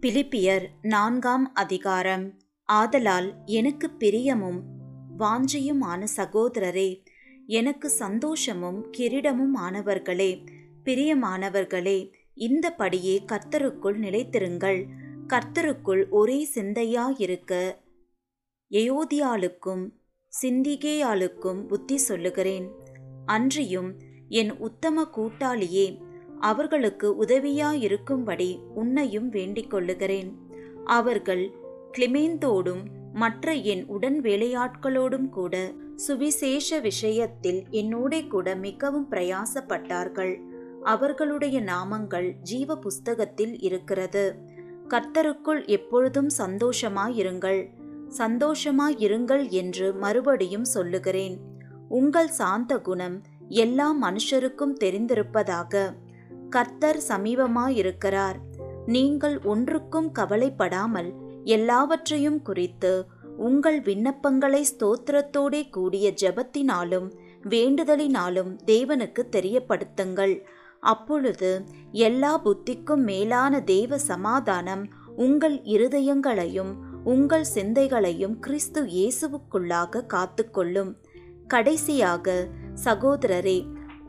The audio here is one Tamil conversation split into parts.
பிலிப்பியர் நான்காம் அதிகாரம். ஆதலால் எனக்கு பிரியமும் வாஞ்சையுமான சகோதரரே எனக்கு சந்தோஷமும் கிரீடமும் ஆனவர்களே பிரியமானவர்களே இந்த படியே கர்த்தருக்குள் நிலைத்திருங்கள். கர்த்தருக்குள் ஒரே சிந்தையாயிருக்க எயோதியாளுக்கும் சிந்திகேயாளுக்கும் புத்தி சொல்லுகிறேன். அன்றியும் என் உத்தம கூட்டாளியே அவர்களுக்கு உதவியாயிருக்கும்படி உன்னையும் வேண்டிக் கொள்ளுகிறேன் அவர்கள் கிளிமேந்தோடும் மற்ற என் உடன் வேலையாட்களோடும் கூட சுவிசேஷ விஷயத்தில் என்னோட கூட மிகவும் பிரயாசப்பட்டார்கள். அவர்களுடைய நாமங்கள் ஜீவ புஸ்தகத்தில் இருக்கிறது. கர்த்தருக்குள் எப்பொழுதும் சந்தோஷமாயிருங்கள். சந்தோஷமாயிருங்கள் என்று மறுபடியும் சொல்லுகிறேன். உங்கள் சாந்த குணம் எல்லா மனுஷருக்கும் தெரிந்திருப்பதாக. கர்த்தர் சமீபமாயிருக்கிறார். நீங்கள் ஒன்றுக்கும் கவலைப்படாமல் எல்லாவற்றையும் குறித்து உங்கள் விண்ணப்பங்களை ஸ்தோத்திரத்தோடே கூடிய ஜெபத்தினாலும் வேண்டுதலினாலும் தேவனுக்கு தெரியப்படுத்துங்கள். அப்பொழுது எல்லா புத்திக்கும் மேலான தேவ சமாதானம் உங்கள் இருதயங்களையும் உங்கள் சிந்தைகளையும் கிறிஸ்து இயேசுவுக்குள்ளாக காத்துக்கொள்ளும். கடைசியாக சகோதரரே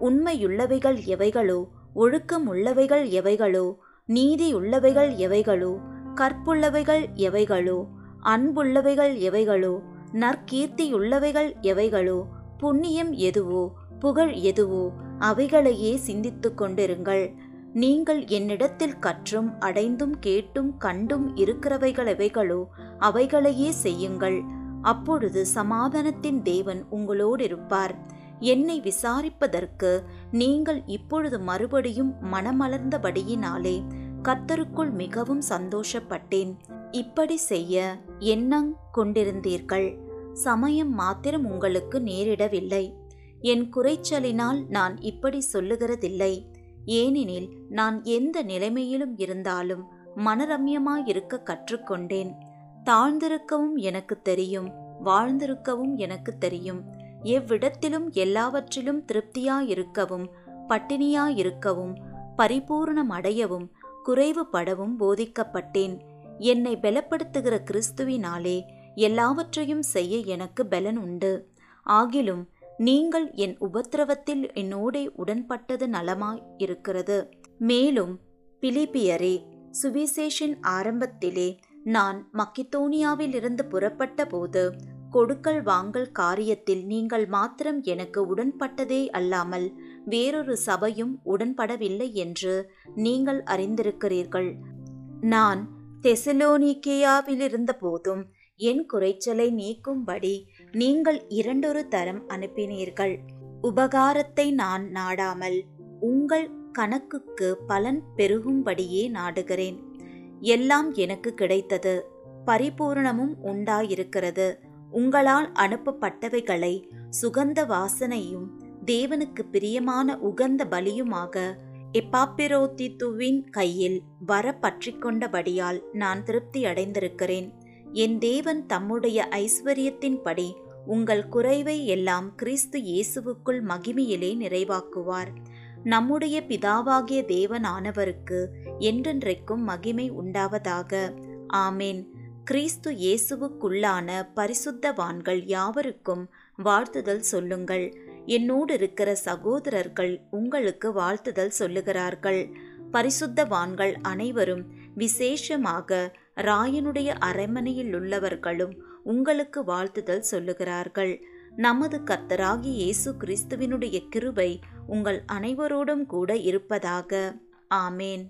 உண்மையுள்ளவைகள் எவைகளோ ஒழுக்கம் உள்ளவைகள் எவைகளோ? நீதியுள்ளவைகள் எவைகளோ? கற்புள்ளவைகள் எவைகளோ? அன்புள்ளவைகள் எவைகளோ? நற்கீர்த்தியுள்ளவைகள் எவைகளோ? புண்ணியம் எதுவோ? புகழ் எதுவோ? அவைகளையே சிந்தித்து கொண்டிருங்கள். நீங்கள் என்னிடத்தில் கற்றும் அடைந்தும் கேட்டும் கண்டும் இருக்கிறவைகள் எவைகளோ? அவைகளையே செய்யுங்கள். அப்பொழுது சமாதானத்தின் தேவன் உங்களோடு இருப்பார் என்னை விசாரிப்பதற்கு நீங்கள் இப்பொழுது மறுபடியும் மனமலர்ந்தபடியினாலே கர்த்தருக்குள் மிகவும் சந்தோஷப்பட்டேன். இப்படி செய்ய எண்ணங் கொண்டிருந்தீர்கள். சமயம் மாத்திரம் உங்களுக்கு நேரிடவில்லை. என் குறைச்சலினால் நான் இப்படி சொல்லுகிறதில்லை. ஏனெனில் நான் எந்த நிலைமையிலும் இருந்தாலும் மனரம்யமாயிருக்க கற்றுக்கொண்டேன். தாழ்ந்திருக்கவும் எனக்கு தெரியும் வாழ்ந்திருக்கவும் எனக்கு தெரியும். எவ்விடத்திலும் எல்லாவற்றிலும் திருப்தியாயிருக்கவும் பட்டினியாயிருக்கவும் பரிபூர்ணமடையவும் குறைவுபடவும் போதிக்கப்பட்டேன். என்னை பலப்படுத்துகிற கிறிஸ்துவினாலே எல்லாவற்றையும் செய்ய எனக்கு பலன் உண்டு. ஆகிலும் நீங்கள் என் உபத்திரவத்தில் என்னோடே உடன்பட்டது நலமாய் இருக்கிறது மேலும் பிலிப்பியரே சுவிசேஷன் ஆரம்பத்திலே நான் மக்கித்தோனியாவிலிருந்து புறப்பட்ட போது கொடுக்கல் வாங்கல் காரியத்தில் நீங்கள் மாத்திரம் எனக்கு உடன்பட்டதே அல்லாமல் வேறொரு சபையும் உடன்படவில்லை என்று நீங்கள் அறிந்திருக்கிறீர்கள். நான் தெசலோனிக்கேயாவில் இருந்தபோதும் என் குறைச்சலை நீக்கும்படி நீங்கள் இரண்டொரு தரம் அனுப்பினீர்கள். உபகாரத்தை நான் நாடாமல் உங்கள் கணக்குக்கு பலன் பெருகும்படியே நாடுகிறேன். எல்லாம் எனக்கு கிடைத்தது. பரிபூர்ணமும் உண்டாயிருக்கிறது. உங்களால் அனுப்பப்பட்டவைகளை சுகந்த வாசனையும் தேவனுக்கு பிரியமான உகந்த பலியுமாக எப்பாப்பிரோத்தித்துவின் கையில் வர பற்றிக்கொண்டபடியால் நான் திருப்தி அடைந்திருக்கிறேன். என் தேவன் தம்முடைய ஐஸ்வர்யத்தின்படி உங்கள் குறைவை எல்லாம் கிறிஸ்து இயேசுவுக்குள் மகிமையிலே நிறைவாக்குவார். நம்முடைய பிதாவாகிய தேவனானவருக்கு என்றென்றைக்கும் மகிமை உண்டாவதாக. ஆமேன். கிறிஸ்து இயேசுவுக்குள்ளான பரிசுத்தவான்கள் யாவருக்கும் வாழ்த்துதல் சொல்லுங்கள். என்னோடு இருக்கிற சகோதரர்கள் உங்களுக்கு வாழ்த்துதல் சொல்லுகிறார்கள். பரிசுத்தவான்கள் அனைவரும் விசேஷமாக ராயனுடைய அரண்மனையில் உள்ளவர்களும் உங்களுக்கு வாழ்த்துதல் சொல்லுகிறார்கள். நமது கர்த்தராகி இயேசு கிறிஸ்துவினுடைய கிருபை உங்கள் அனைவரோடும் கூட இருப்பதாக. ஆமேன்.